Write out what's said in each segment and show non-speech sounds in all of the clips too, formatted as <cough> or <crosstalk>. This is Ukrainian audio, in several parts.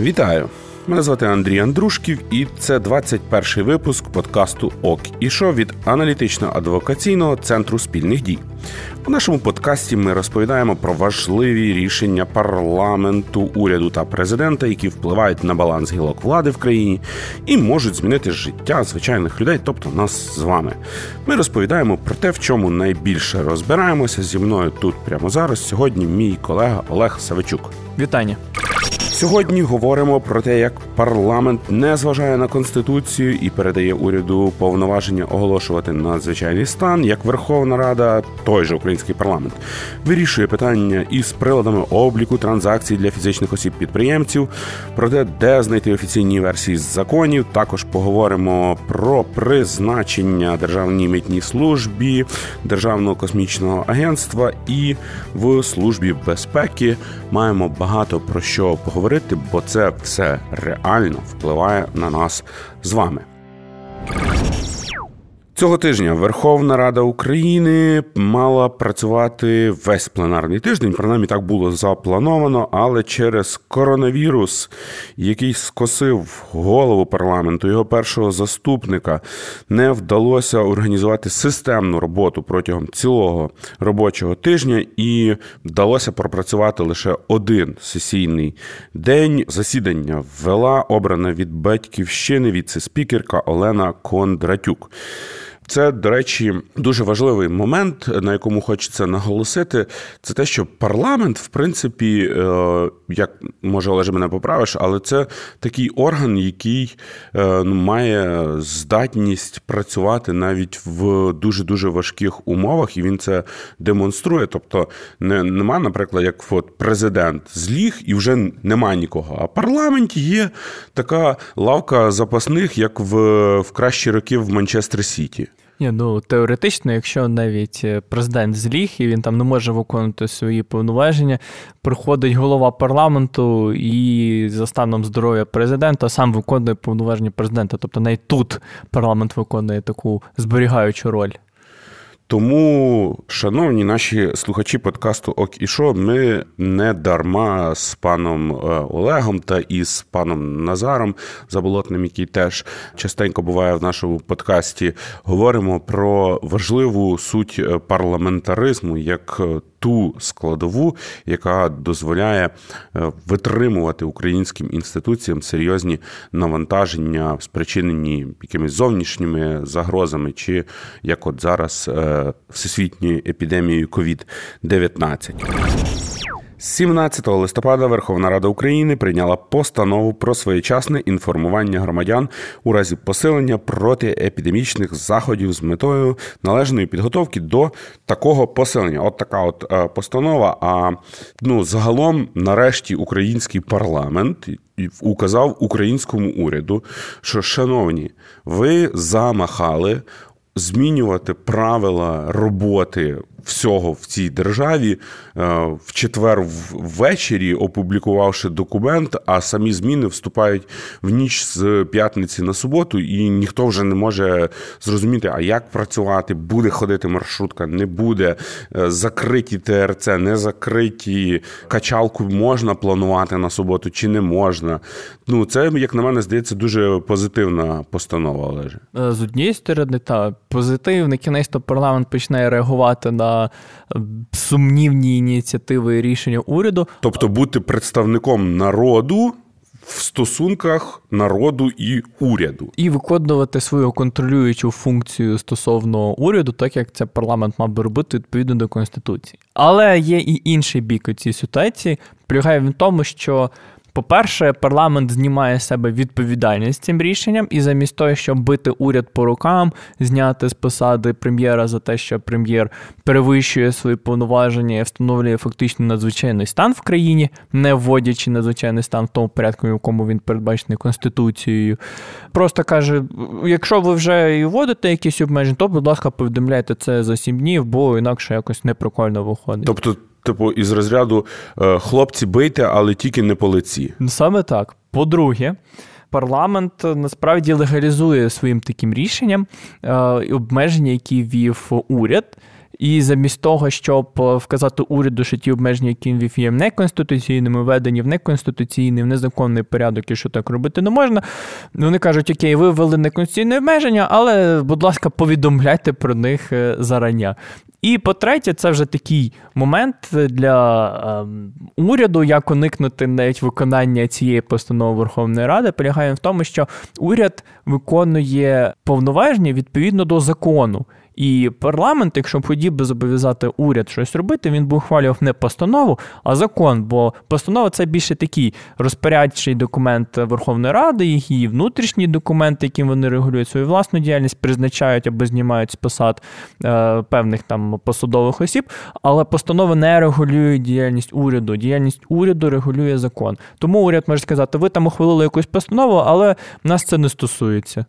Вітаю! Мене звати Андрій Андрушків, і це 21-й випуск подкасту ОК і шо від аналітично-адвокаційного центру спільних дій. У нашому подкасті ми розповідаємо про важливі рішення парламенту, уряду та президента, які впливають на баланс гілок влади в країні і можуть змінити життя звичайних людей, тобто нас з вами. Ми розповідаємо про те, в чому найбільше розбираємося зі мною тут прямо зараз. Сьогодні мій колега Олег Савичук. Вітання. Сьогодні говоримо про те, як парламент не зважає на конституцію і передає уряду повноваження оголошувати надзвичайний стан, як Верховна Рада, той же український парламент, вирішує питання із приладами обліку транзакцій для фізичних осіб підприємців. Про те, де знайти офіційні версії законів. Також поговоримо про призначення державній митній службі, державного космічного агентства і в службі безпеки маємо багато про що поговорити бо це все реально впливає на нас з вами. Цього тижня Верховна Рада України мала працювати весь пленарний тиждень. Принаймні так було заплановано, але через коронавірус, який скосив голову парламенту, його першого заступника, не вдалося організувати системну роботу протягом цілого робочого тижня, і вдалося пропрацювати лише один сесійний день. Засідання ввела обрана від батьківщини віце-спікерка Олена Кондратюк. Це, до речі, дуже важливий момент, на якому хочеться наголосити, це те, що парламент, в принципі, е, як може Олеже мене поправиш, але це такий орган, який е, ну, має здатність працювати навіть в дуже дуже важких умовах, і він це демонструє. Тобто, не нема, наприклад, як от президент зліг і вже нема нікого. А в парламенті є така лавка запасних, як в, в кращі роки в Манчестер Сіті. Ні, ну теоретично, якщо навіть е, президент зліг і він там не може виконувати свої повноваження, приходить голова парламенту і за станом здоров'я президента сам виконує повноваження президента. Тобто навіть тут парламент виконує таку зберігаючу роль. Тому, шановні наші слухачі подкасту Ок і Шо, ми не дарма з паном е, Олегом та із паном Назаром Заболотним, який теж частенько буває в нашому подкасті, говоримо про важливу суть е, парламентаризму як е, ту складову, яка дозволяє е, витримувати українським інституціям серйозні навантаження, спричинені якимись зовнішніми загрозами, чи як от зараз е, всесвітньою епідемією COVID-19. 17 листопада Верховна Рада України прийняла постанову про своєчасне інформування громадян у разі посилення протиепідемічних заходів з метою належної підготовки до такого посилення. От така от е, постанова. А ну загалом, нарешті, український парламент. Указав українському уряду, що, шановні, ви замахали змінювати правила роботи всього в цій державі е, в четвер ввечері, опублікувавши документ, а самі зміни вступають в ніч з п'ятниці на суботу, і ніхто вже не може зрозуміти, а як працювати, буде ходити маршрутка, не буде е, закриті ТРЦ, не закриті качалку можна планувати на суботу чи не можна. Ну це як на мене здається дуже позитивна постанова. Олеже. Е, з однієї сторони, та позитивний кінець то парламент починає реагувати на сумнівні ініціативи і рішення уряду. Тобто бути представником народу. В стосунках народу і уряду, і виконувати свою контролюючу функцію стосовно уряду, так як це парламент мав би робити відповідно до конституції. Але є і інший бік у цій ситуації. Полягає в тому, що по-перше, парламент знімає з себе відповідальність цим рішенням, і замість того, щоб бити уряд по рукам, зняти з посади прем'єра за те, що прем'єр перевищує свої повноваження і встановлює фактично надзвичайний стан в країні, не вводячи надзвичайний стан в тому порядку, в якому він передбачений конституцією. Просто каже: якщо ви вже і вводите якісь обмеження, то, будь ласка, повідомляйте це за сім днів, бо інакше якось неприкольно виходить. Тобто типу, із розряду е, хлопці бийте, але тільки не по лиці. Саме так. По-друге, парламент насправді легалізує своїм таким рішенням е, обмеження, які вів уряд. І замість того, щоб вказати уряду, що ті обмеження, які він є неконституційними, введені в неконституційний, в незаконний порядок, і що так робити не можна. Вони кажуть, окей, ви ввели неконституційне обмеження, але, будь ласка, повідомляйте про них е, зарання. І по-третє, це вже такий момент для е, уряду, як уникнути навіть виконання цієї постанови Верховної Ради, полягає в тому, що уряд виконує повноваження відповідно до закону. І парламент, якщо б хотів би зобов'язати уряд щось робити, він би ухвалював не постанову, а закон. Бо постанова це більше такий розпорядчий документ Верховної Ради, її внутрішній документ, яким вони регулюють свою власну діяльність, призначають або знімають з посад е, певних там посадових осіб. Але постанови не регулюють діяльність уряду. Діяльність уряду регулює закон. Тому уряд може сказати, ви там ухвалили якусь постанову, але нас це не стосується.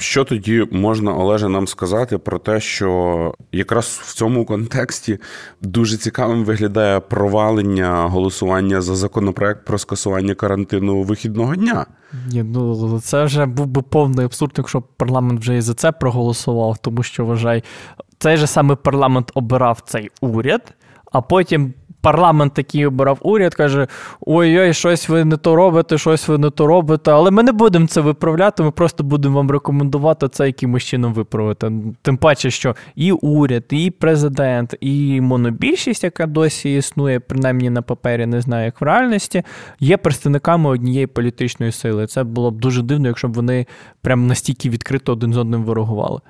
Що тоді можна, Олеже, нам сказати про те, що якраз в цьому контексті дуже цікавим виглядає провалення голосування за законопроект про скасування карантину вихідного дня? Ні, ну це вже був би повний абсурд, якщо парламент вже і за це проголосував, тому що вважай, цей же саме парламент обирав цей уряд, а потім парламент такий обирав уряд, каже: ой-ой, щось ви не то робите, щось ви не то робите. Але ми не будемо це виправляти, ми просто будемо вам рекомендувати це якимось чином виправити. Тим паче, що і уряд, і президент, і монобільшість, яка досі існує, принаймні на папері, не знаю, як в реальності, є представниками однієї політичної сили. Це було б дуже дивно, якщо б вони прям настільки відкрито один з одним ворогували.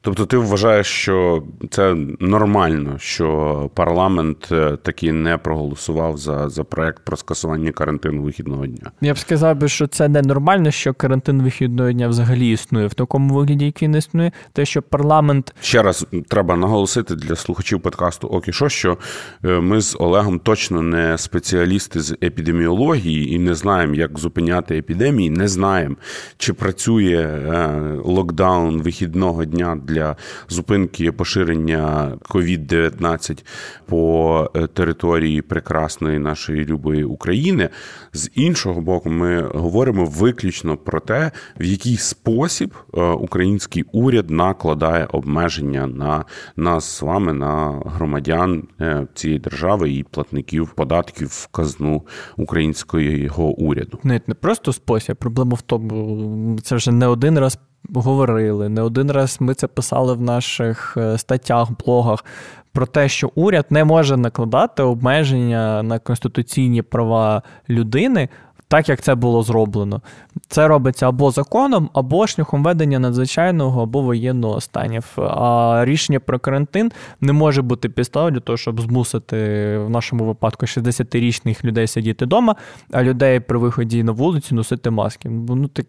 Тобто ти вважаєш, що це нормально, що парламент е, таки не проголосував за за проект про скасування карантину вихідного дня? Я б сказав би, що це не нормально, що карантин вихідного дня взагалі існує в такому вигляді, як він існує. Те, що парламент ще раз треба наголосити для слухачів подкасту Окі що, що е, ми з Олегом точно не спеціалісти з епідеміології і не знаємо, як зупиняти епідемії. Не знаємо, чи працює е, локдаун вихідного дня для зупинки поширення COVID-19 по е, території прекрасної нашої любої України. З іншого боку, ми говоримо виключно про те, в який спосіб е, український уряд накладає обмеження на нас з вами, на громадян е, цієї держави і платників податків в казну українського уряду. Не, не просто спосіб. Проблема в тому, це вже не один раз говорили, не один раз ми це писали в наших е, статтях, блогах. Про те, що уряд не може накладати обмеження на конституційні права людини, так як це було зроблено. Це робиться або законом, або шляхом ведення надзвичайного або воєнного станів. А рішення про карантин не може бути підставою для того, щоб змусити в нашому випадку 60-річних людей сидіти вдома, а людей при виході на вулицю носити маски. Ну так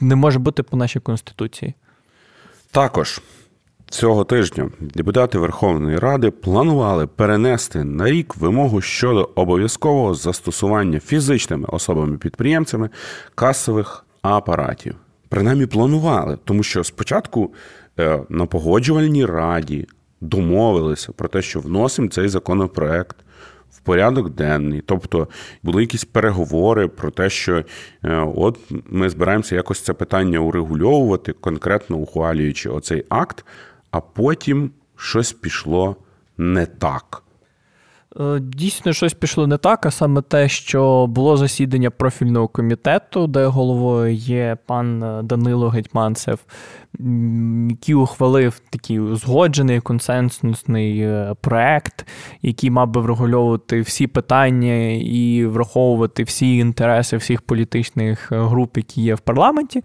не може бути по нашій конституції. Також цього тижня депутати Верховної Ради планували перенести на рік вимогу щодо обов'язкового застосування фізичними особами-підприємцями касових апаратів. Принаймні планували, тому що спочатку е, на погоджувальній раді домовилися про те, що вносимо цей законопроект порядок денний. Тобто були якісь переговори про те, що е, от ми збираємося якось це питання урегульовувати, конкретно ухвалюючи оцей акт, а потім щось пішло не так. Е, дійсно, щось пішло не так, а саме те, що було засідання профільного комітету, де головою є пан Данило Гетьманцев, який ухвалив такий узгоджений консенсусний е, проект, який мав би врегульовувати всі питання і враховувати всі інтереси всіх політичних е, груп, які є в парламенті.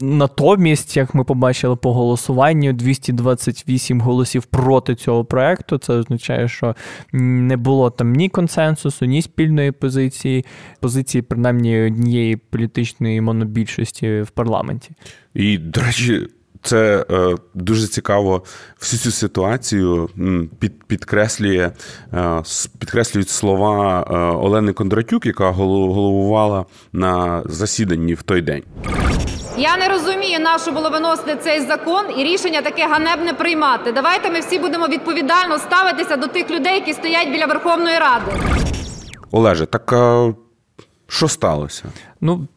Натомість, як ми побачили по голосуванню, 228 голосів проти цього проекту. Це означає, що не було там ні консенсусу, ні спільної позиції, позиції принаймні однієї політичної монобільшості в парламенті. І, до речі, це е, дуже цікаво всю цю ситуацію під, підкреслює е, підкреслюють слова е, Олени Кондратюк, яка головувала на засіданні в той день. Я не розумію, на що було виносити цей закон і рішення таке ганебне приймати. Давайте ми всі будемо відповідально ставитися до тих людей, які стоять біля Верховної Ради. Олеже, так а що сталося? Ну,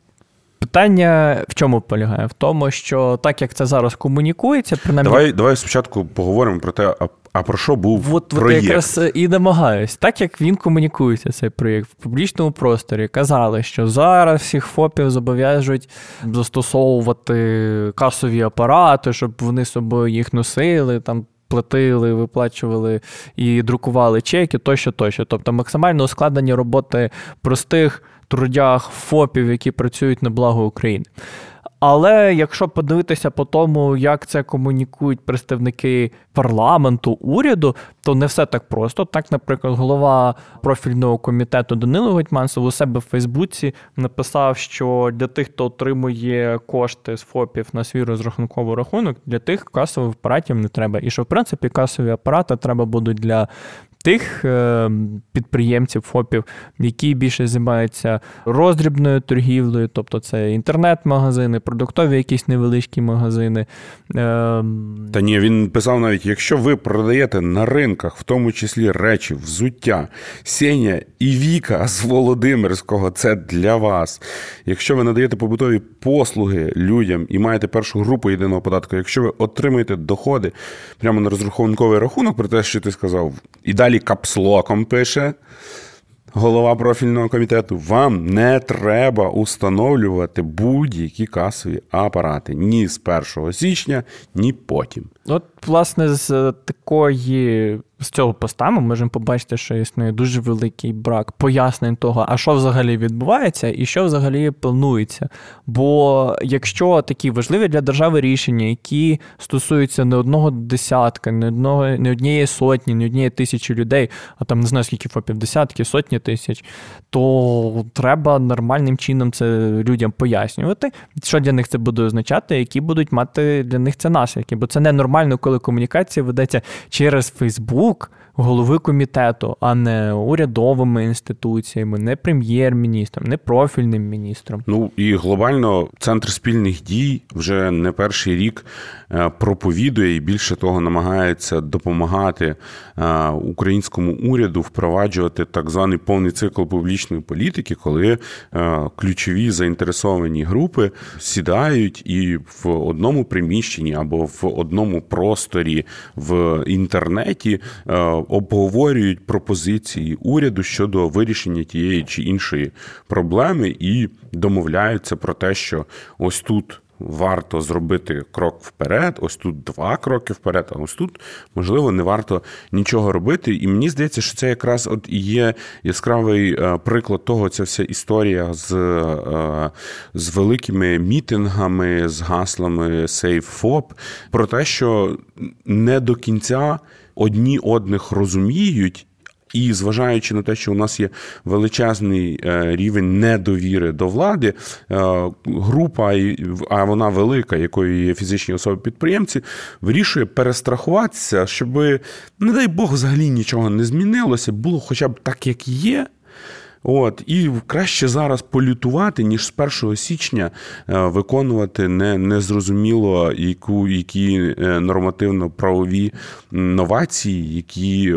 Питання в чому полягає? В тому, що так як це зараз комунікується, принаймні... Давай давай спочатку поговоримо про те, а А про що був От, от якраз і намагаюсь. Так як він комунікується, цей проєкт в публічному просторі, казали, що зараз всіх ФОПів зобов'яжуть застосовувати касові апарати, щоб вони собою їх носили, там платили, виплачували і друкували чеки, тощо, тощо. Тобто максимально ускладнення роботи простих трудях ФОПів, які працюють на благо України. Але якщо подивитися по тому, як це комунікують представники парламенту, уряду, то не все так просто. Так, наприклад, голова профільного комітету Данило Гетьманцев у себе в Фейсбуці написав, що для тих, хто отримує кошти з ФОПів на свій розрахунковий рахунок, для тих касових апаратів не треба. І що в принципі касові апарати треба будуть для тих е, підприємців, ФОПів, які більше займаються роздрібною торгівлею, тобто це інтернет-магазини, продуктові якісь невеличкі магазини. Е, Та ні, він писав навіть: якщо ви продаєте на ринках, в тому числі речі, взуття, Сеня і Віка з Володимирського, це для вас. Якщо ви надаєте побутові послуги людям і маєте першу групу єдиного податку, якщо ви отримуєте доходи прямо на розрахунковий рахунок, про те, що ти сказав, і далі капслоком пише. Голова профільного комітету, вам не треба установлювати будь-які касові апарати ні з 1 січня, ні потім. От, власне, з такої з цього поста ми можемо побачити, що існує дуже великий брак пояснень того, а що взагалі відбувається і що взагалі планується. Бо якщо такі важливі для держави рішення, які стосуються не одного десятка, не одного, не однієї сотні, не однієї тисячі людей, а там не знаю скільки фопів, десятки, сотні тисяч, то треба нормальним чином це людям пояснювати, що для них це буде означати, які будуть мати для них це наслідки. Бо це ненормально, коли комунікація ведеться через Фейсбук голови комітету, а не урядовими інституціями, не прем'єр-міністром, не профільним міністром. Ну і глобально центр спільних дій вже не перший рік проповідує і більше того намагається допомагати е, українському уряду впроваджувати так званий повний цикл публічної політики, коли е, ключові заінтересовані групи сідають і в одному приміщенні або в одному просторі в інтернеті обговорюють пропозиції уряду щодо вирішення тієї чи іншої проблеми і домовляються про те, що ось тут. Варто зробити крок вперед, ось тут два кроки вперед, а ось тут, можливо, не варто нічого робити. І мені здається, що це якраз от і є яскравий приклад того, ця вся історія з з великими мітингами, з гаслами Save FOP, про те, що не до кінця одні одних розуміють. І зважаючи на те, що у нас є величезний рівень недовіри до влади, група, а вона велика, якою є фізичні особи-підприємці, вирішує перестрахуватися, щоб, не дай Бог, взагалі нічого не змінилося, було хоча б так, як є. От, І краще зараз полютувати, ніж з 1 січня виконувати не, незрозуміло яку, які нормативно-правові новації, які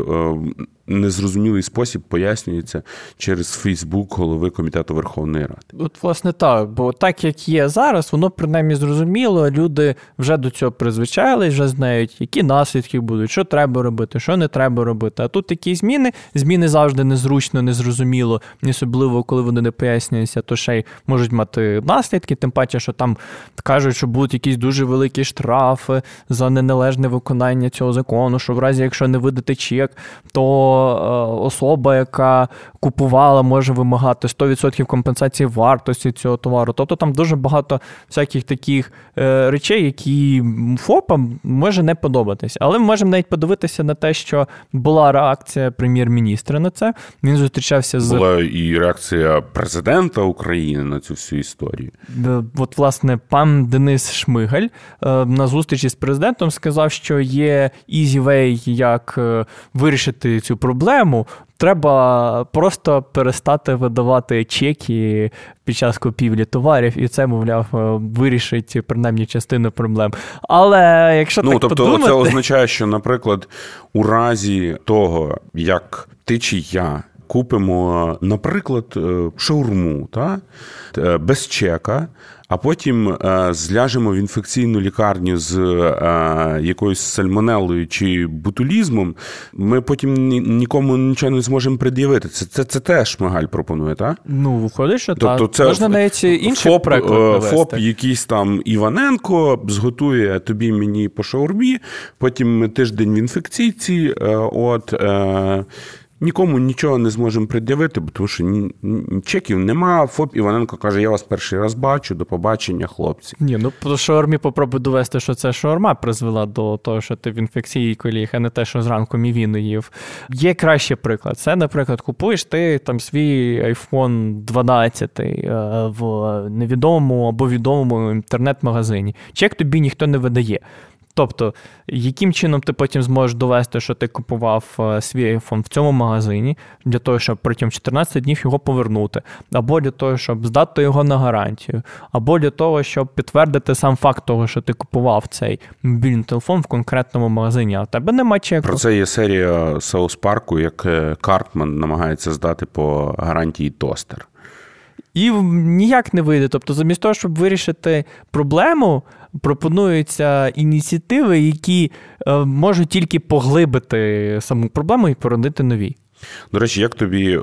незрозумілий спосіб пояснюється через Фейсбук голови комітету Верховної Ради. От, власне, так, бо так як є зараз, воно принаймні зрозуміло. Люди вже до цього призвичайлись, вже знають, які наслідки будуть, що треба робити, що не треба робити. А тут такі зміни. Зміни завжди незручно, незрозуміло, особливо коли вони не пояснюються, то ще й можуть мати наслідки, тим паче, що там кажуть, що будуть якісь дуже великі штрафи за неналежне виконання цього закону, що в разі, якщо не видати чек, то особа, яка купувала, може вимагати 100% компенсації вартості цього товару. Тобто там дуже багато всяких таких е, речей, які ФОПам може не подобатись. Але ми можемо навіть подивитися на те, що була реакція прем'єр-міністра на це. Він зустрічався з була і реакція президента України на цю всю історію. От, власне, пан Денис Шмигаль е, на зустрічі з президентом сказав, що є easy way, як е, вирішити цю проблему. Треба просто перестати видавати чеки під час купівлі товарів, і це, мовляв, вирішить принаймні частину проблем. Але якщо ну, так тобто, подумати... це означає, що, наприклад, у разі того, як ти чи я купимо, наприклад, шаурму та без чека. А потім е, зляжемо в інфекційну лікарню з е, якоюсь сальмонелою чи бутулізмом, ми потім нікому нічого не зможемо пред'явити. Це це, це теж Шмигаль пропонує, так? Ну, виходить, що тобто, так. Це можна навіть інший ФОП, приклад ФОП якийсь там Іваненко зготує тобі мені по шаурмі, потім тиждень в інфекційці. от... Нікому нічого не зможемо пред'явити, тому що ні, ні чеків нема. ФОП Іваненко каже: я вас перший раз бачу, до побачення, хлопці. Ні, ну по шаурмі попробуй довести, що це шаурма призвела до того, що ти в інфекції коліг, а не те, що зранку мівіну їв. Є кращий приклад. Це, наприклад, купуєш ти там свій iPhone 12 е, в невідомому або відомому інтернет-магазині. Чек тобі ніхто не видає. Тобто, яким чином ти потім зможеш довести, що ти купував е, свій iPhone в цьому магазині, для того, щоб протягом 14 днів його повернути, або для того, щоб здати його на гарантію, або для того, щоб підтвердити сам факт того, що ти купував цей мобільний телефон в конкретному магазині, а в тебе нема чеку. Про це є серія Саус Парку, як е, Картман намагається здати по гарантії тостер. І ніяк не вийде. Тобто, замість того, щоб вирішити проблему, пропонуються ініціативи, які е, можуть тільки поглибити саму проблему і породити нові. До речі, як тобі е,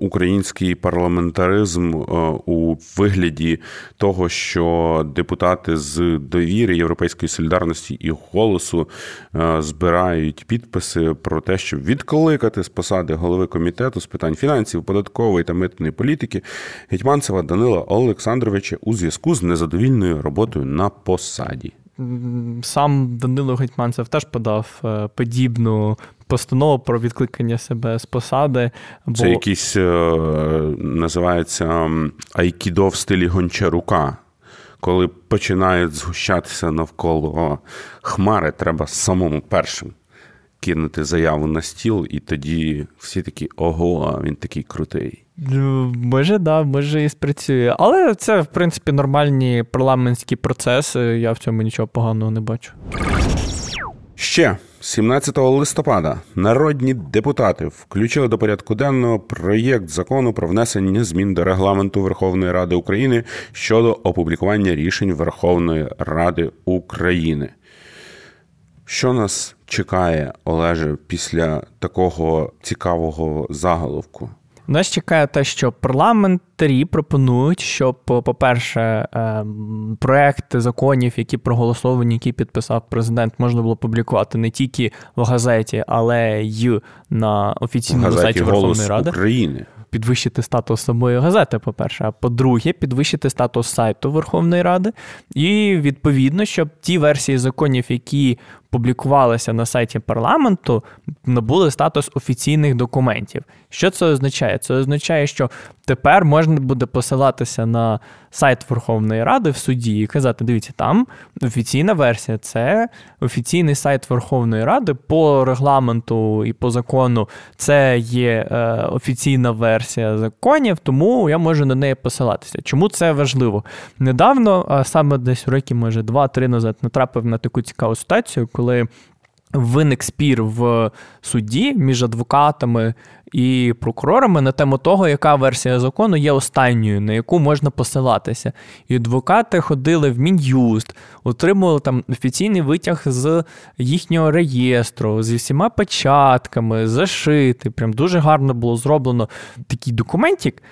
український парламентаризм е, у вигляді того, що депутати з довіри Європейської солідарності і голосу е, збирають підписи про те, щоб відкликати з посади голови комітету з питань фінансів, податкової та митної політики Гетьманцева Данила Олександровича у зв'язку з незадовільною роботою на посаді? Сам Данило Гетьманцев теж подав подібну постанову про відкликання себе з посади. Бо... Це якийсь е, називається айкідо в стилі гончарука. Коли починають згущатися навколо хмари, треба самому першим кинути заяву на стіл, і тоді всі такі ого, він такий крутий. Ну, може, да, може і спрацює. Але це, в принципі, нормальні парламентські процеси. Я в цьому нічого поганого не бачу. Ще 17 листопада народні депутати включили до порядку денного проєкт закону про внесення змін до регламенту Верховної Ради України щодо опублікування рішень Верховної Ради України. Що нас чекає, Олеже, після такого цікавого заголовку? Нас чекає те, що парламентарі пропонують, щоб, по-перше, ем, проекти законів, які проголосовані, які підписав президент, можна було публікувати не тільки в газеті, але й на офіційному сайті Верховної Ради України. Підвищити статус самої газети, по-перше, а по-друге, підвищити статус сайту Верховної Ради, і відповідно, щоб ті версії законів, які публікувалися на сайті парламенту, набули статус офіційних документів. Що це означає? Це означає, що тепер можна буде посилатися на сайт Верховної Ради в суді і казати: дивіться, там офіційна версія, це офіційний сайт Верховної Ради по регламенту і по закону. Це є е, офіційна версія законів, тому я можу на неї посилатися. Чому це важливо? Недавно, саме десь роки, може, два-три назад, натрапив на таку цікаву ситуацію, коли. Виник спір в суді між адвокатами і прокурорами на тему того, яка версія закону є останньою, на яку можна посилатися. І адвокати ходили в мін'юст, отримували там офіційний витяг з їхнього реєстру, зі всіма печатками, зашити. Прям дуже гарно було зроблено такий документик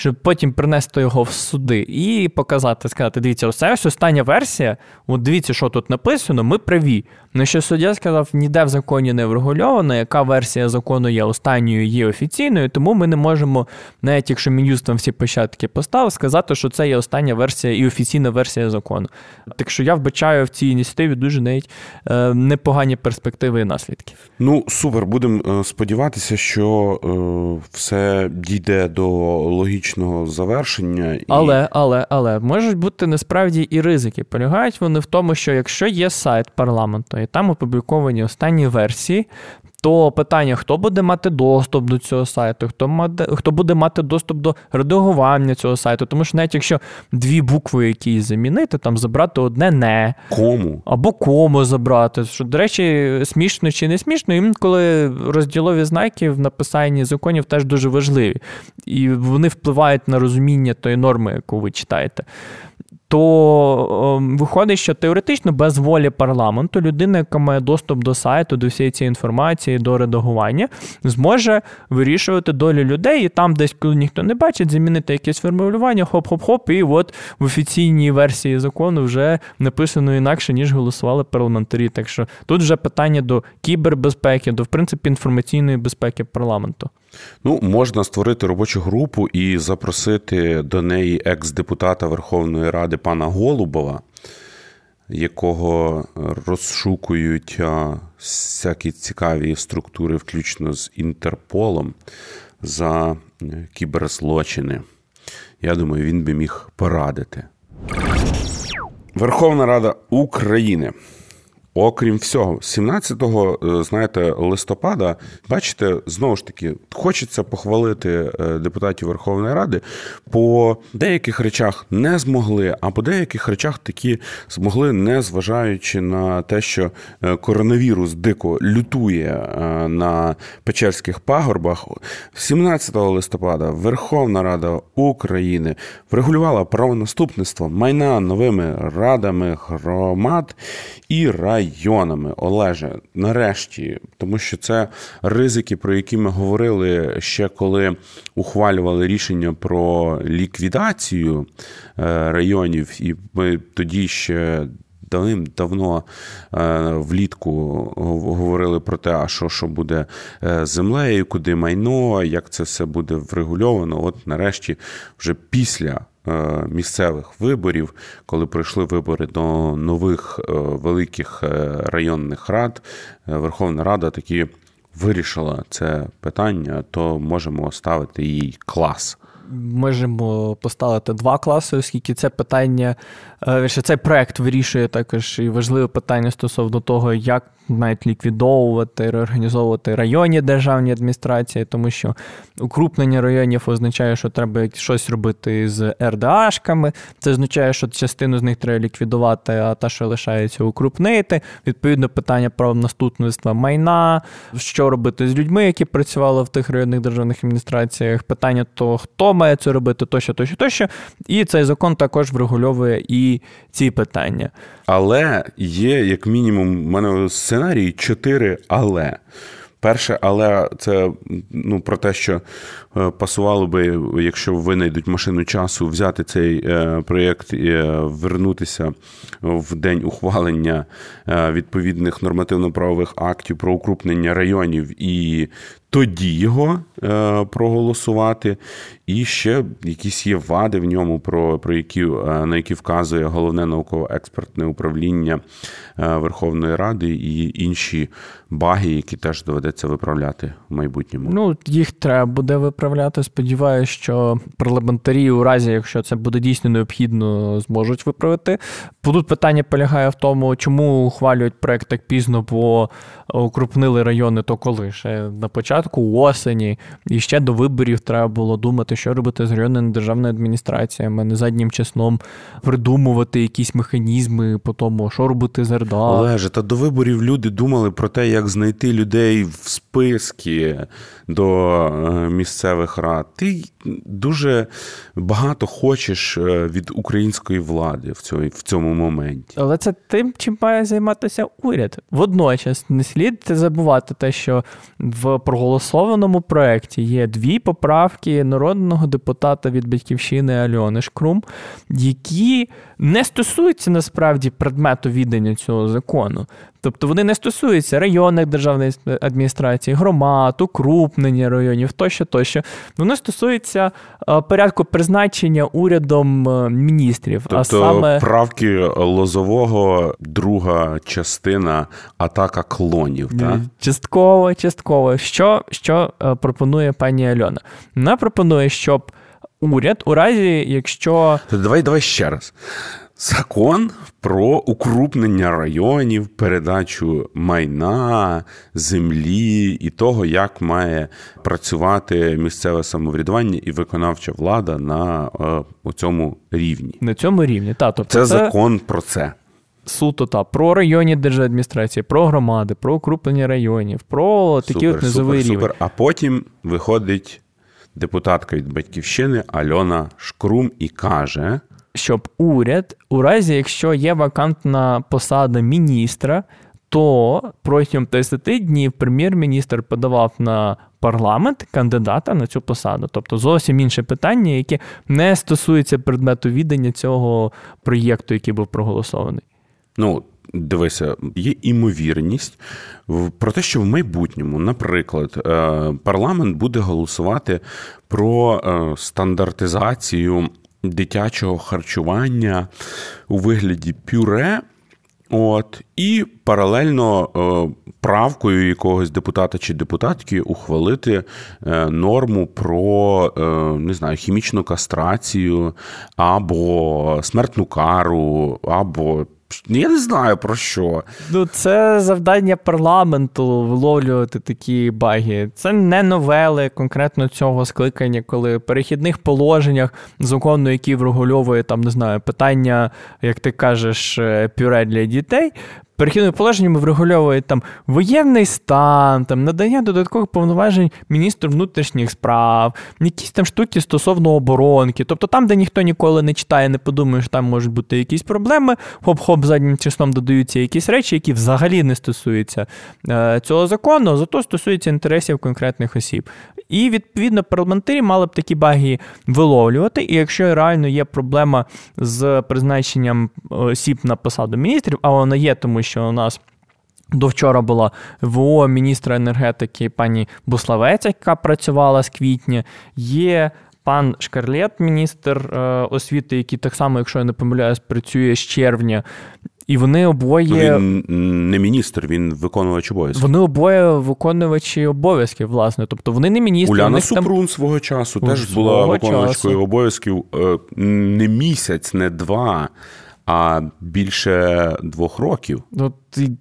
щоб потім принести його в суди і показати, сказати: дивіться, оце ось остання версія. От дивіться, що тут написано, ми праві. На що суддя сказав, ніде в законі не врегульовано, яка версія закону є останньою, є офіційною, тому ми не можемо, навіть якщо Мін'юст там всі початки поставив, сказати, що це є остання версія і офіційна версія закону. Так що я вбачаю в цій ініціативі дуже навіть е, непогані перспективи і наслідки. Ну супер, будемо е, сподіватися, що е, все дійде до логічного логічного завершення. І... Але, але, але можуть бути насправді і ризики. Полягають вони в тому, що якщо є сайт парламенту, і там опубліковані останні версії, то питання, хто буде мати доступ до цього сайту, хто мати, хто буде мати доступ до редагування цього сайту. Тому що навіть якщо дві букви якісь замінити, там забрати одне не кому або кому забрати. Що, до речі, смішно чи не смішно, інколи розділові знаки в написанні законів теж дуже важливі. І вони впливають на розуміння тої норми, яку ви читаєте. То ем, виходить, що теоретично без волі парламенту людина, яка має доступ до сайту, до всієї цієї інформації, до редагування, зможе вирішувати долю людей, і там, десь, коли ніхто не бачить, замінити якесь формулювання, хоп-хоп-хоп, і от в офіційній версії закону вже написано інакше, ніж голосували парламентарі. Так що тут вже питання до кібербезпеки, до в принципі інформаційної безпеки парламенту. Ну, можна створити робочу групу і запросити до неї екс-депутата Верховної Ради пана Голубова, якого розшукують всякі цікаві структури, включно з Інтерполом, за е, кіберзлочини. Я думаю, він би міг порадити. Верховна Рада України Окрім всього, 17-го, е, знаєте, листопада, бачите, знову ж таки, хочеться похвалити е, депутатів Верховної Ради. По деяких речах не змогли, а по деяких речах такі змогли, не зважаючи на те, що е, коронавірус дико лютує на Печерських пагорбах. 17 листопада Верховна Рада України врегулювала правонаступництво майна новими радами громад і районами. Олеже, нарешті, тому що це ризики, про які ми говорили ще коли ухвалювали рішення про ліквідацію е, районів, і ми тоді ще. Давним-давно е, влітку говорили про те, а що що буде е, з землею, куди майно, як це все буде врегульовано. От нарешті, вже після Е, місцевих виборів, коли пройшли вибори до нових е, великих е, районних рад, Верховна Рада таки вирішила це питання, то можемо ставити їй клас. Можемо поставити два класи, оскільки це питання, що цей проект вирішує також і важливе питання стосовно того, як мають ліквідовувати, реорганізовувати районні державні адміністрації, тому що укрупнення районів означає, що треба щось робити з РДАшками. Це означає, що частину з них треба ліквідувати, а та, що лишається, укрупнити. Відповідно, питання про наступництва майна, що робити з людьми, які працювали в тих районних державних адміністраціях, питання того, хто має це робити, тощо, тощо, тощо. І цей закон також врегульовує і ці питання. Але є, як мінімум, в мене сценарій чотири але. Перше, але це ну, про те, що е, пасувало би, якщо винайдуть машину часу, взяти цей е, проєкт і е, вернутися в день ухвалення відповідних нормативно-правових актів про укрупнення районів і тоді його е, проголосувати. І ще якісь є вади в ньому, про про які е, на які вказує головне науково-експертне управління е, Верховної Ради і інші баги, які теж доведеться виправляти в майбутньому. Ну їх треба буде виправляти. Сподіваюся, що парламентарі, у разі, якщо це буде дійсно необхідно, зможуть виправити. Тут питання полягає в тому, чому ухвалюють проект так пізно, бо укрупнили райони, то коли ще на початку осені, і ще до виборів треба було думати, що робити з районними державними адміністраціями, не заднім числом придумувати якісь механізми по тому, що робити з РДА. Олеже, та до виборів люди думали про те, як знайти людей в списки до е, місцевих рад. Ти дуже багато хочеш е, від української влади в цьому в цьому моменті. Але це тим, чим має займатися уряд. Водночас не слід забувати те, що в проголосованому проєкті є дві поправки народного депутата від батьківщини Альони Шкрум, які не стосуються насправді предмету віддання цього закону. Тобто вони не стосуються районних державних адміністрацій, громад, укрупнення районів тощо, тощо. Вони стосуються е, порядку призначення урядом е, міністрів. Тобто а саме правки лозового, друга частина атака клонів. так? Частково, частково. Що, Що е, пропонує пані Альона? Вона пропонує, щоб. Уряд у разі, якщо давай давай ще раз. Закон про укрупнення районів, передачу майна, землі і того, як має працювати місцеве самоврядування і виконавча влада на е, цьому рівні. На цьому рівні, та тобто це, це закон про це. Суто та про районні держадміністрації, про громади, про укрупнення районів, про такі супер, от низовий супер, рівень. Супер. А потім виходить депутатка від батьківщини Альона Шкрум і каже щоб уряд, у разі якщо є вакантна посада міністра, то протягом 30 днів прем'єр-міністр подавав на парламент кандидата на цю посаду. Тобто зовсім інше питання, яке не стосується предмету віддання цього проєкту, який був проголосований. Ну, дивися, є імовірність про те, що в майбутньому, наприклад, е, парламент буде голосувати про е, стандартизацію дитячого харчування у вигляді пюре. От і паралельно е, правкою якогось депутата чи депутатки ухвалити е, норму про е, не знаю хімічну кастрацію або смертну кару, або я не знаю про що. Ну, це завдання парламенту виловлювати такі баги. Це не новели конкретно цього скликання, коли в перехідних положеннях закону, який врегульовує там, не знаю, питання, як ти кажеш, е, пюре для дітей перехідними положеннями врегульовують там воєнний стан, там надання додаткових повноважень міністру внутрішніх справ, якісь там штуки стосовно оборонки. Тобто там, де ніхто ніколи не читає, не подумає, що там можуть бути якісь проблеми. Хоп-хоп, заднім числом додаються якісь речі, які взагалі не стосуються е, цього закону, зато стосуються інтересів конкретних осіб. І відповідно парламентарі мали б такі баги виловлювати. І якщо реально є проблема з призначенням осіб на посаду міністрів, а вона є, тому що у нас. До вчора була ВО міністра енергетики пані Буславець, яка працювала з квітня. Є пан Шкарлет, міністр е, освіти, який так само, якщо я не помиляюсь, працює з червня. І вони обоє. Він не міністр, він виконувач обов'язків. Вони обоє виконувачі обов'язків, власне. Тобто вони не міністри. Уляна Супрун там... свого часу теж була виконувачкою обов'язків е, не місяць, не два, а більше двох років. Ну,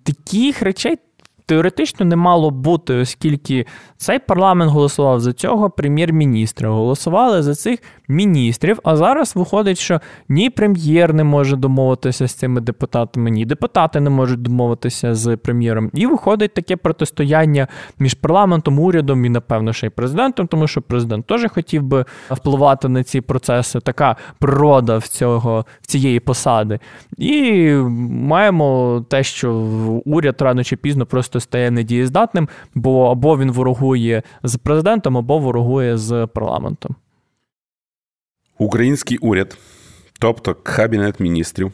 Таких речей теоретично не мало бути, оскільки цей парламент голосував за цього прем'єр-міністра, голосували за цих міністрів. А зараз виходить, що ні прем'єр не може домовитися з цими депутатами, ні депутати не можуть домовитися з прем'єром. І виходить таке протистояння між парламентом, урядом і, напевно, ще й президентом, тому що президент теж хотів би впливати на ці процеси. Така природа в цього в цієї посади. І маємо те, що уряд рано чи пізно просто стає недієздатним, бо або він ворогує з президентом, або ворогує з парламентом. Український уряд, тобто Кабінет міністрів,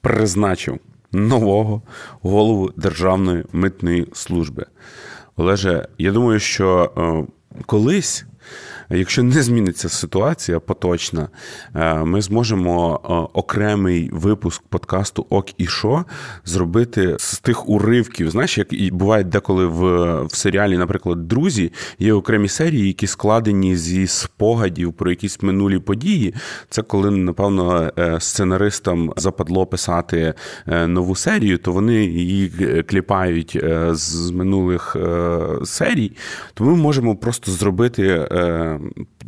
призначив нового голову Державної митної служби. Олеже, я думаю, що е, колись Якщо не зміниться ситуація поточна, е, ми зможемо е, окремий випуск подкасту Ок і Шо зробити з тих уривків. Знаєш, як і буває деколи в, в серіалі, наприклад, друзі, є окремі серії, які складені зі спогадів про якісь минулі події. Це коли, напевно, е, сценаристам западло писати нову серію, то вони її кліпають з минулих серій. То ми можемо просто зробити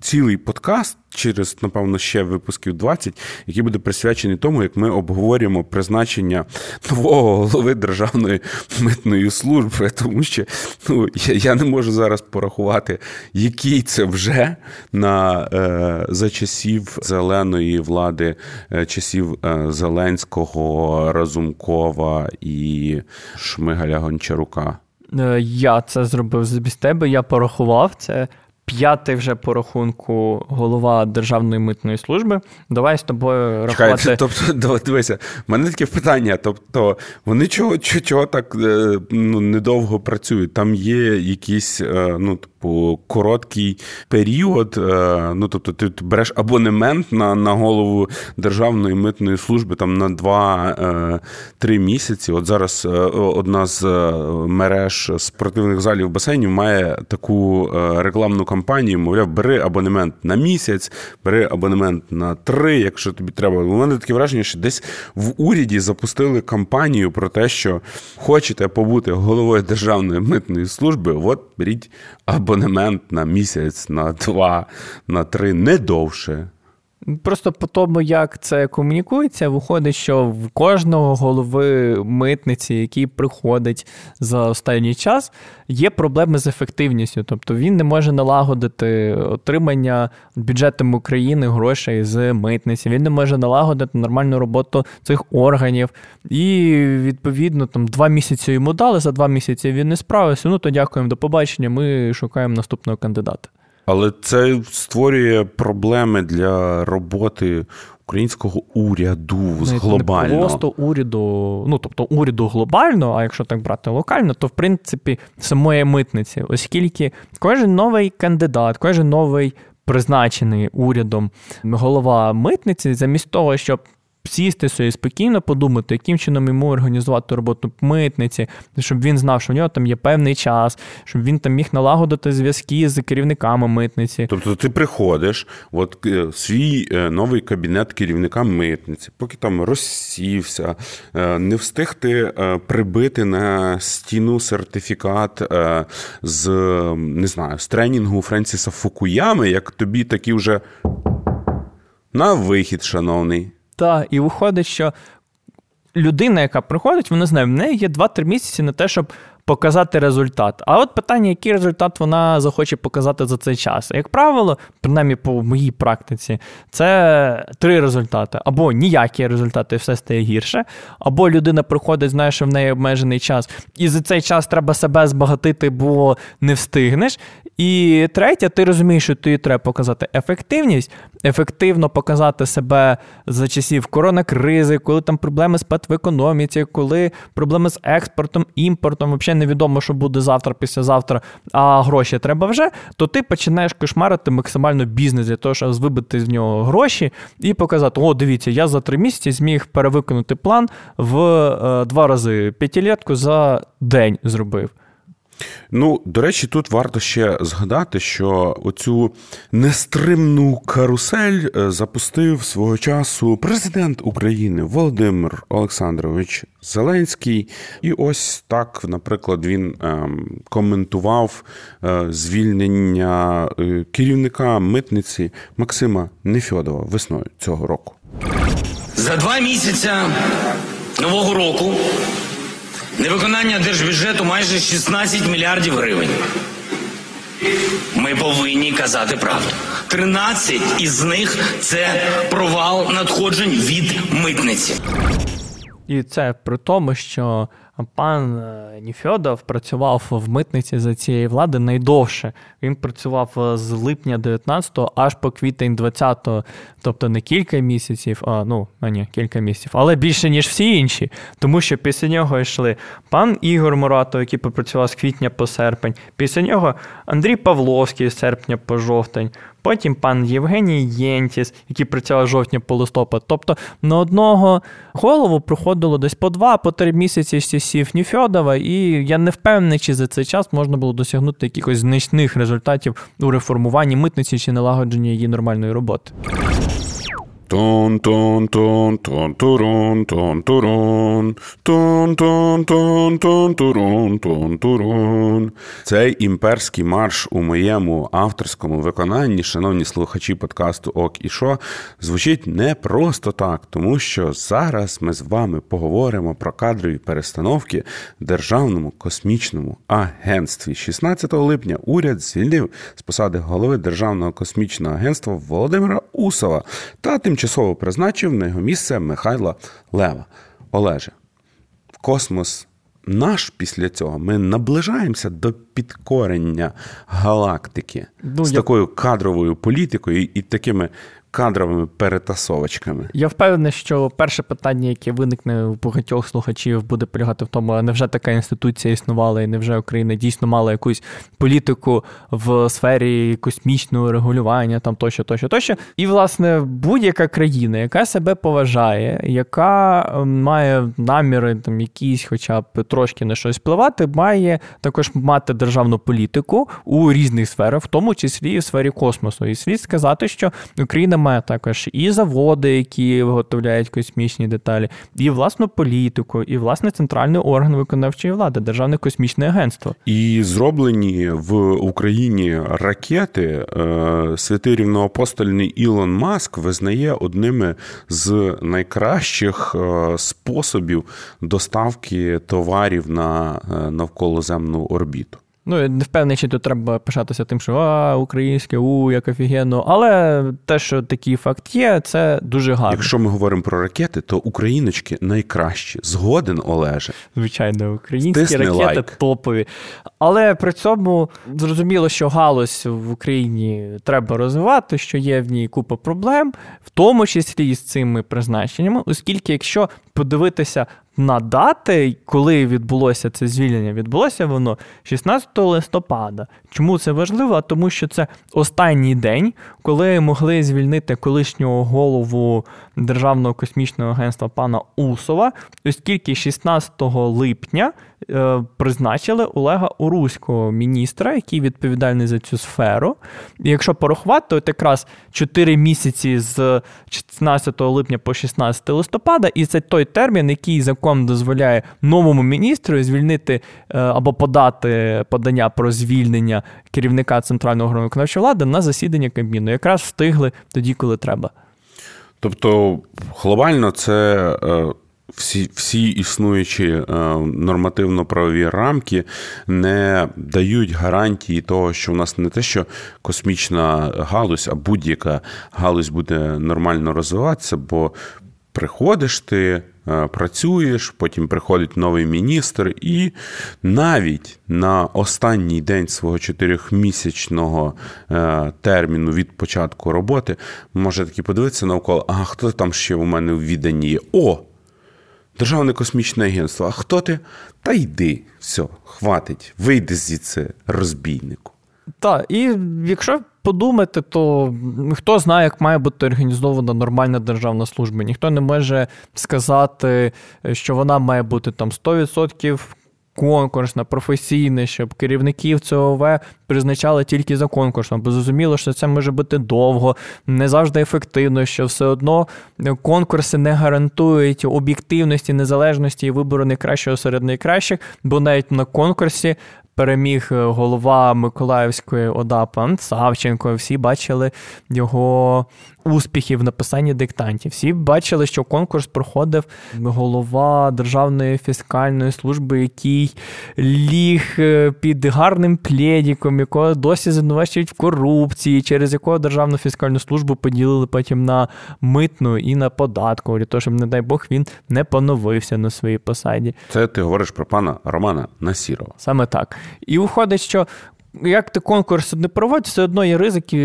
цілий подкаст через, напевно, ще випусків 20, який буде присвячений тому, як ми обговорюємо призначення нового голови Державної митної служби, тому що ну, я, не можу зараз порахувати, який це вже на е, за часів зеленої влади, е, часів е, Зеленського, Разумкова і Шмигаля Гончарука. Е, я це зробив з тебе. Я порахував це п'ятий вже по рахунку голова Державної митної служби. Давай з тобою рахувати. Чекай, <laughs> тобто, дивися, в мене таке питання. Тобто, вони чого чого так е, ну, недовго працюють? Там є якісь е, ну, типу, короткий період. Е, ну, тобто, ти береш абонемент на на голову Державної митної служби там на 2-3 місяці. От зараз одна з мереж спортивних залів басейнів має таку рекламну компанії, мовляв, бери абонемент на місяць, бери абонемент на три, якщо тобі треба. У мене таке враження, що десь в уряді запустили кампанію про те, що хочете побути головою Державної митної служби, от беріть абонемент на місяць, на два, на три, не довше. Просто по тому, як це комунікується, виходить, що в кожного голови митниці, який приходить за останній час, є проблеми з ефективністю. Тобто він не може налагодити отримання бюджетом України грошей з митниці, він не може налагодити нормальну роботу цих органів. І відповідно там два місяці йому дали, за два місяці він не справився. Ну то дякуємо до побачення. Ми шукаємо наступного кандидата. Але це створює проблеми для роботи українського уряду глобально. Не просто уряду, ну тобто уряду глобально, а якщо так брати локально, то в принципі самої митниці, оскільки кожен новий кандидат, кожен новий призначений урядом голова митниці, замість того, щоб сісти собі спокійно, подумати, яким чином йому організувати роботу митниці, щоб він знав, що в нього там є певний час, щоб він там міг налагодити зв'язки з керівниками митниці. Тобто ти приходиш, от е, свій е, новий кабінет керівника митниці, поки там розсівся, е, не встиг ти прибити на стіну сертифікат з не знаю, з тренінгу Френсіса Фукуями, як тобі такі вже на вихід, шановний. Так, і виходить, що людина, яка приходить, вона знає, в неї є 2-3 місяці на те, щоб показати результат. А от питання, який результат вона захоче показати за цей час. Як правило, принаймні по моїй практиці, це три результати: або ніякі результати, все стає гірше, або людина приходить, знає, що в неї обмежений час, і за цей час треба себе збагатити, бо не встигнеш. І третє, ти розумієш, що тобі треба показати ефективність, ефективно показати себе за часів коронакризи, коли там проблеми з ПЕТ в економіці, коли проблеми з експортом, імпортом, взагалі невідомо, що буде завтра, післязавтра, а гроші треба вже, то ти починаєш кошмарити максимально бізнес для того, щоб вибити з нього гроші і показати: о, дивіться, я за три місяці зміг перевиконати план в е, два рази п'ятилетку за день зробив. Ну, до речі, тут варто ще згадати, що оцю нестримну карусель е, запустив свого часу президент України Володимир Олександрович Зеленський. І ось так, наприклад, він ем, коментував е, звільнення е, керівника митниці Максима Нефьодова весною цього року. За два місяці нового року. Невиконання держбюджету майже 16 мільярдів гривень. Ми повинні казати правду. 13 із них це провал надходжень від митниці. І це при тому, що пан е, Ніфьодов працював в митниці за цієї влади найдовше. Він працював е, з липня 19-го аж по квітень 20-го, тобто не кілька місяців, а ну а ні, кілька місяців, але більше ніж всі інші, тому що після нього йшли пан Ігор Муратов, який попрацював з квітня по серпень. Після нього Андрій Павловський з серпня по жовтень. Потім пан Євгеній Єнтіс, який працював жовтня по листопад. Тобто на одного голову проходило десь по два, по три місяці сісів Ніфьодова, і я не впевнений, чи за цей час можна було досягнути якихось значних результатів у реформуванні митниці чи налагодженні її нормальної роботи. Тон тон тон тон турон тон турон тон тон тон тон турон тон турон. Цей імперський марш у моєму авторському виконанні, шановні слухачі подкасту Ок і Шо, звучить не просто так, тому що зараз ми з вами поговоримо про кадрові перестановки в Державному космічному агентстві. 16 липня уряд звільнив з посади голови Державного космічного агентства Володимира Усова та тимчасово тимчасово призначив на його місце Михайла Лева. Олеже, космос наш після цього ми наближаємося до підкорення галактики ну, з я... такою кадровою політикою і такими кадровими перетасовочками. Я впевнений, що перше питання, яке виникне у багатьох слухачів, буде полягати в тому, а невже така інституція існувала, і невже Україна дійсно мала якусь політику в сфері космічного регулювання, там тощо, тощо, тощо. І, власне, будь-яка країна, яка себе поважає, яка ем, має наміри там якісь, хоча б трошки на щось впливати, має також мати державну політику у різних сферах, в тому числі і в сфері космосу. І слід сказати, що Україна має також і заводи, які виготовляють космічні деталі, і власну політику, і власне центральний орган виконавчої влади, Державне космічне агентство. І зроблені в Україні ракети е, святий рівноапостольний Ілон Маск визнає одними з найкращих е, способів доставки товарів на е, навколоземну орбіту. Ну, не впевнений, чи тут треба пишатися тим, що а, українське, у, як офігенно. Але те, що такий факт є, це дуже гарно. Якщо ми говоримо про ракети, то україночки найкращі. Згоден, Олеже. Звичайно, українські Стисни ракети лайк. топові. Але при цьому зрозуміло, що галузь в Україні треба розвивати, що є в ній купа проблем, в тому числі з цими призначеннями, оскільки, якщо подивитися на дати, коли відбулося це звільнення, відбулося воно 16 листопада. Чому це важливо? Тому що це останній день, коли могли звільнити колишнього голову Державного космічного агентства пана Усова, оскільки 16 липня призначили Олега Уруського міністра, який відповідальний за цю сферу. І якщо порахувати, то якраз 4 місяці з 16 липня по 16 листопада, і це той термін, який закон дозволяє новому міністру звільнити е, або подати подання про звільнення керівника центрального органу виконавчої влади на засідання Кабміну. Якраз встигли тоді, коли треба. Тобто, глобально це е, всі всі існуючі е, нормативно-правові рамки не дають гарантії того, що в нас не те, що космічна галузь, а будь-яка галузь буде нормально розвиватися, бо приходиш ти. е, Працюєш, потім приходить новий міністр, і навіть на останній день свого чотирьохмісячного е, терміну від початку роботи може таки подивитися навколо, а хто там ще у мене в відданні є? О! Державне космічне агентство. А хто ти? Та йди, все, хватить, вийди звідси, розбійнику. Так, і якщо подумати, то хто знає, як має бути організована нормальна державна служба. Ніхто не може сказати, що вона має бути там 100% конкурсна, професійна, щоб керівників ЦОВ призначали тільки за конкурсом. Бо зрозуміло, що це може бути довго, не завжди ефективно, що все одно конкурси не гарантують об'єктивності, незалежності і вибору найкращого серед найкращих, бо навіть на конкурсі. Переміг е, голова Миколаївської ОДА пан Савченко. Всі бачили його успіхи в написанні диктантів. Всі бачили, що конкурс проходив голова Державної фіскальної служби, який ліг е, під гарним плєдіком, якого досі звинувачують в корупції, через якого Державну фіскальну службу поділили потім на митну і на податку, для того, щоб, не дай Бог, він не поновився на своїй посаді. Це ти говориш про пана Романа Насірова. Саме так. І виходить, що як ти конкурс не проводиш, все одно є ризики,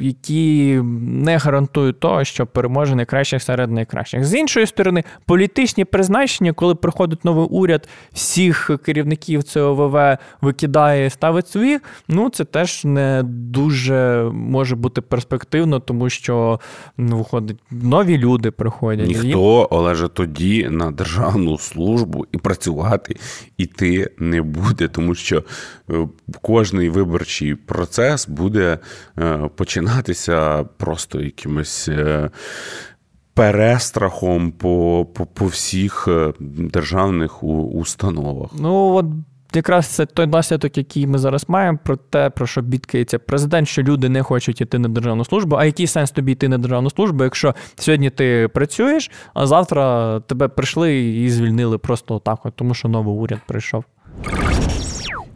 які не гарантують того, що переможе найкращих серед найкращих. З іншої сторони, політичні призначення, коли приходить новий уряд, всіх керівників ЦОВВ викидає, і ставить своїх, ну це теж не дуже може бути перспективно, тому що ну, виходить, нові люди приходять. Ніхто, Олеже, тоді на державну службу і працювати іти не буде, тому що е, кожний виборчий процес буде е, починатися просто якимось е, перестрахом по, по, по всіх державних установах. Ну, от Якраз це той наслідок, який ми зараз маємо, про те, про що бідкається президент, що люди не хочуть йти на державну службу. А який сенс тобі йти на державну службу, якщо сьогодні ти працюєш, а завтра тебе прийшли і звільнили просто отак, от, тому що новий уряд прийшов.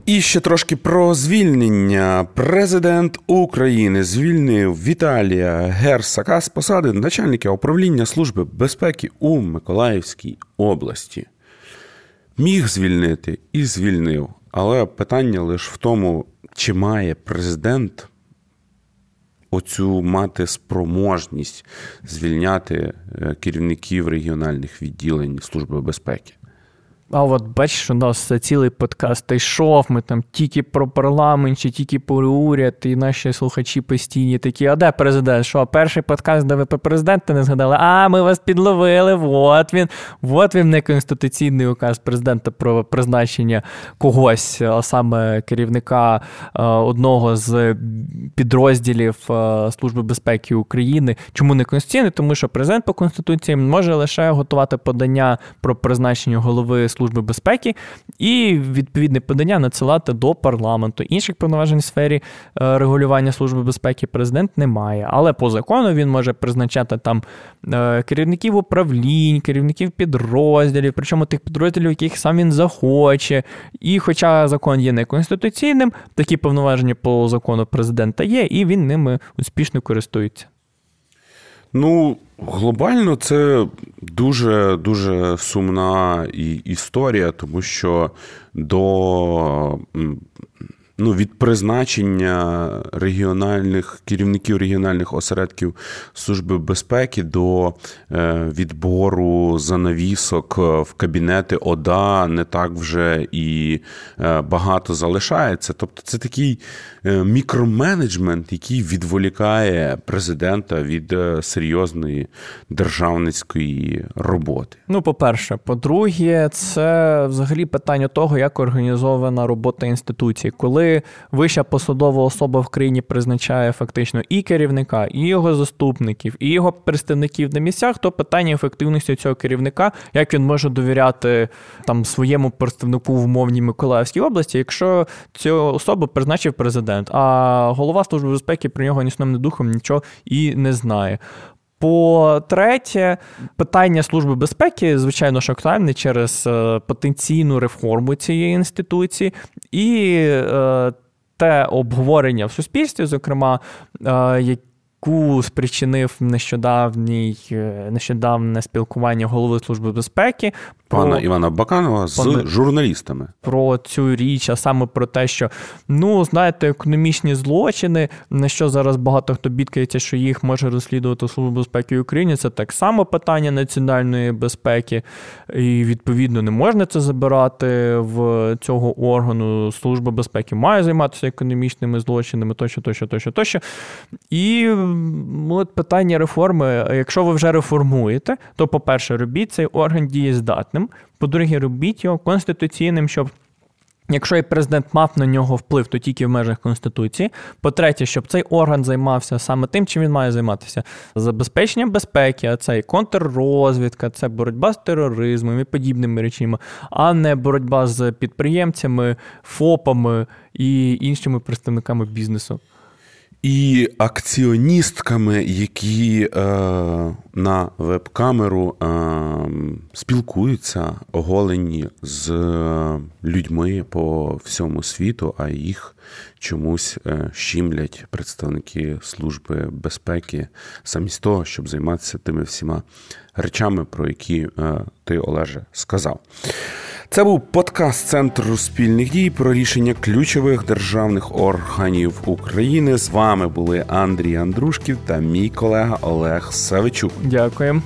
І ще трошки про звільнення. Президент України звільнив Віталія Герсака з посади начальника управління Служби безпеки у Миколаївській області. Міг звільнити і звільнив. Але питання лише в тому, чи має президент оцю мати спроможність звільняти керівників регіональних відділень Служби безпеки. А от бачиш, у нас цілий подкаст йшов, ми там тільки про парламент, чи тільки про уряд, і наші слухачі постійні такі, а де президент? Що, перший подкаст, де ви про президента не згадали? А, ми вас підловили, от він, от він неконституційний указ президента про призначення когось, а саме керівника е, одного з підрозділів е, Служби безпеки України. Чому не конституційний? Тому що президент по конституції може лише готувати подання про призначення голови Служби безпеки і відповідне подання надсилати до парламенту. Інших повноважень в сфері е, регулювання служби безпеки президент не має. Але по закону він може призначати там е, керівників управлінь, керівників підрозділів, причому тих підрозділів, яких сам він захоче. І, хоча закон є неконституційним, такі повноваження по закону президента є, і він ними успішно користується. Ну, глобально це дуже дуже сумна історія, тому що до ну, від призначення регіональних керівників регіональних осередків Служби безпеки до е, відбору занавісок в кабінети ОДА не так вже і е, багато залишається. Тобто, це такий е, мікроменеджмент, який відволікає президента від серйозної державницької роботи. Ну, по-перше, по-друге, це взагалі питання того, як організована робота інституції, коли вища посадова особа в країні призначає фактично і керівника, і його заступників, і його представників на місцях, то питання ефективності цього керівника, як він може довіряти там своєму представнику в умовній Миколаївській області, якщо цю особу призначив президент, а голова служби безпеки про нього ні сном, ні духом нічого і не знає. По-третє, питання служби безпеки, звичайно, що актуальне через е, потенційну реформу цієї інституції і е, те обговорення в суспільстві, зокрема, е, яку спричинив нещодавній нещодавне спілкування голови служби безпеки пана про... Івана Баканова з Пане... журналістами про цю річ, а саме про те, що ну знаєте, економічні злочини, на що зараз багато хто бідкається, що їх може розслідувати Служба безпеки України. Це так само питання національної безпеки, і відповідно не можна це забирати в цього органу. Служба безпеки має займатися економічними злочинами, тощо, тощо, тощо, тощо. І от питання реформи. Якщо ви вже реформуєте, то, по-перше, робіть цей орган дієздатним конституційним. По-друге, робіть його конституційним, щоб. Якщо і президент мав на нього вплив, то тільки в межах Конституції. По-третє, щоб цей орган займався саме тим, чим він має займатися: забезпеченням безпеки, а це і контррозвідка, це боротьба з тероризмом і подібними речами, а не боротьба з підприємцями, ФОПами і іншими представниками бізнесу і акціоністками, які е, на веб-камеру е, спілкуються оголені з людьми по всьому світу, а їх чомусь е, щімлять представники Служби безпеки, замість того, щоб займатися тими всіма речами, про які е, ти, Олеже, сказав. Це був подкаст Центру спільних дій про рішення ключових державних органів України. З вами були Андрій Андрушків та мій колега Олег Савичук. Дякуємо.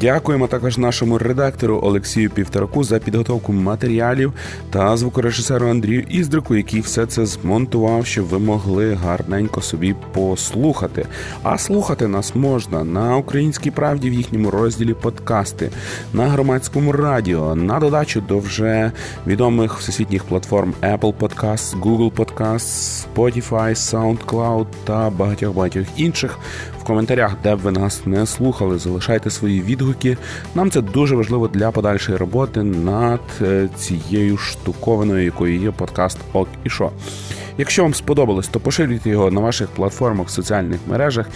Дякуємо також нашому редактору Олексію Півтораку за підготовку матеріалів та звукорежисеру Андрію Іздрику, який все це змонтував, щоб ви могли гарненько собі послухати. А слухати нас можна на українській правді в їхньому розділі подкасти, на громадському радіо, на додачу до вже відомих всесвітніх платформ Apple Podcasts, Google Podcasts, Spotify, SoundCloud та багатьох багатьох інших в коментарях, де б ви нас не слухали, залишайте свої відгуки. Нам це дуже важливо для подальшої роботи над е, цією штуковиною, якою є подкаст Ок і Шо. Якщо вам сподобалось, то поширюйте його на ваших платформах, соціальних мережах,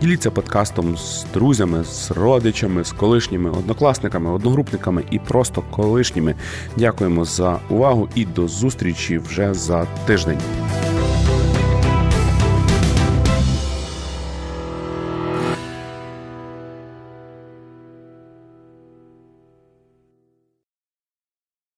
діліться подкастом з друзями, з родичами, з колишніми однокласниками, одногрупниками і просто колишніми. Дякуємо за увагу і до зустрічі вже за тиждень.